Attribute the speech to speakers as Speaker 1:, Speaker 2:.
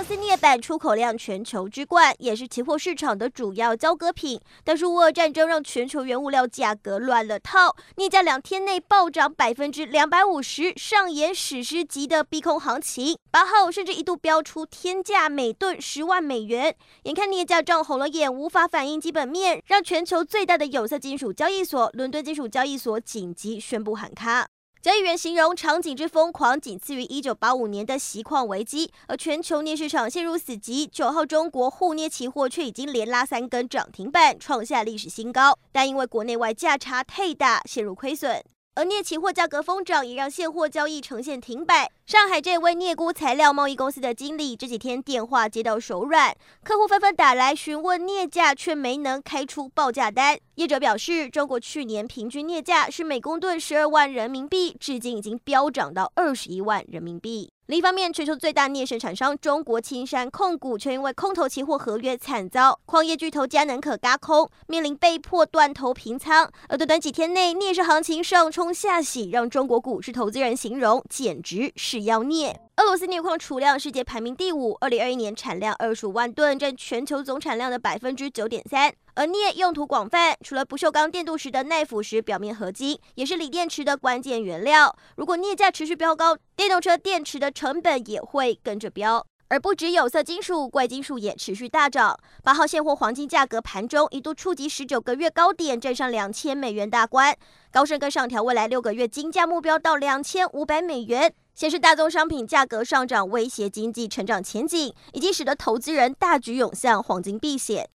Speaker 1: 俄罗斯镍板出口量全球之冠，也是期货市场的主要交割品。但是乌俄战争让全球原物料价格乱了套，镍价两天内暴涨百分之两百五十，上演史诗级的逼空行情。八号甚至一度飙出天价，每吨十万美元。眼看镍价涨红了眼，无法反映基本面，让全球最大的有色金属交易所伦敦金属交易所紧急宣布喊卡。交易员形容场景之疯狂，仅次于一九八五年的锡矿危机，而全球镍市场陷入死寂。九号，中国沪镍期货却已经连拉三根涨停板，创下历史新高，但因为国内外价差太大，陷入亏损。而镍期货价格疯涨，也让现货交易呈现停摆。上海这位镍钴材料贸易公司的经理这几天电话接到手软，客户纷纷打来询问镍价，却没能开出报价单。业者表示，中国去年平均镍价是每公吨十二万人民币，至今已经飙涨到二十一万人民币。另一方面，全球最大镍生产商中国青山控股却因为空头期货合约惨遭矿业巨头嘉能可轧空，面临被迫断头平仓。而短短几天内，镍市行情上冲下洗，让中国股市投资人形容简直是妖孽。俄罗斯镍矿储量世界排名第五，二零二一年产量二十五万吨，占全球总产量的百分之九点三。而镍用途广泛，除了不锈钢电镀时的耐腐蚀表面合金，也是锂电池的关键原料。如果镍价持续飙高，电动车电池的成本也会跟着飙。而不只有色金属，贵金属也持续大涨。八号现货黄金价格盘中一度触及十九个月高点，站上两千美元大关。高盛更上调未来六个月金价目标到两千五百美元，显示大宗商品价格上涨威胁经济成长前景，已经使得投资人大举涌向黄金避险。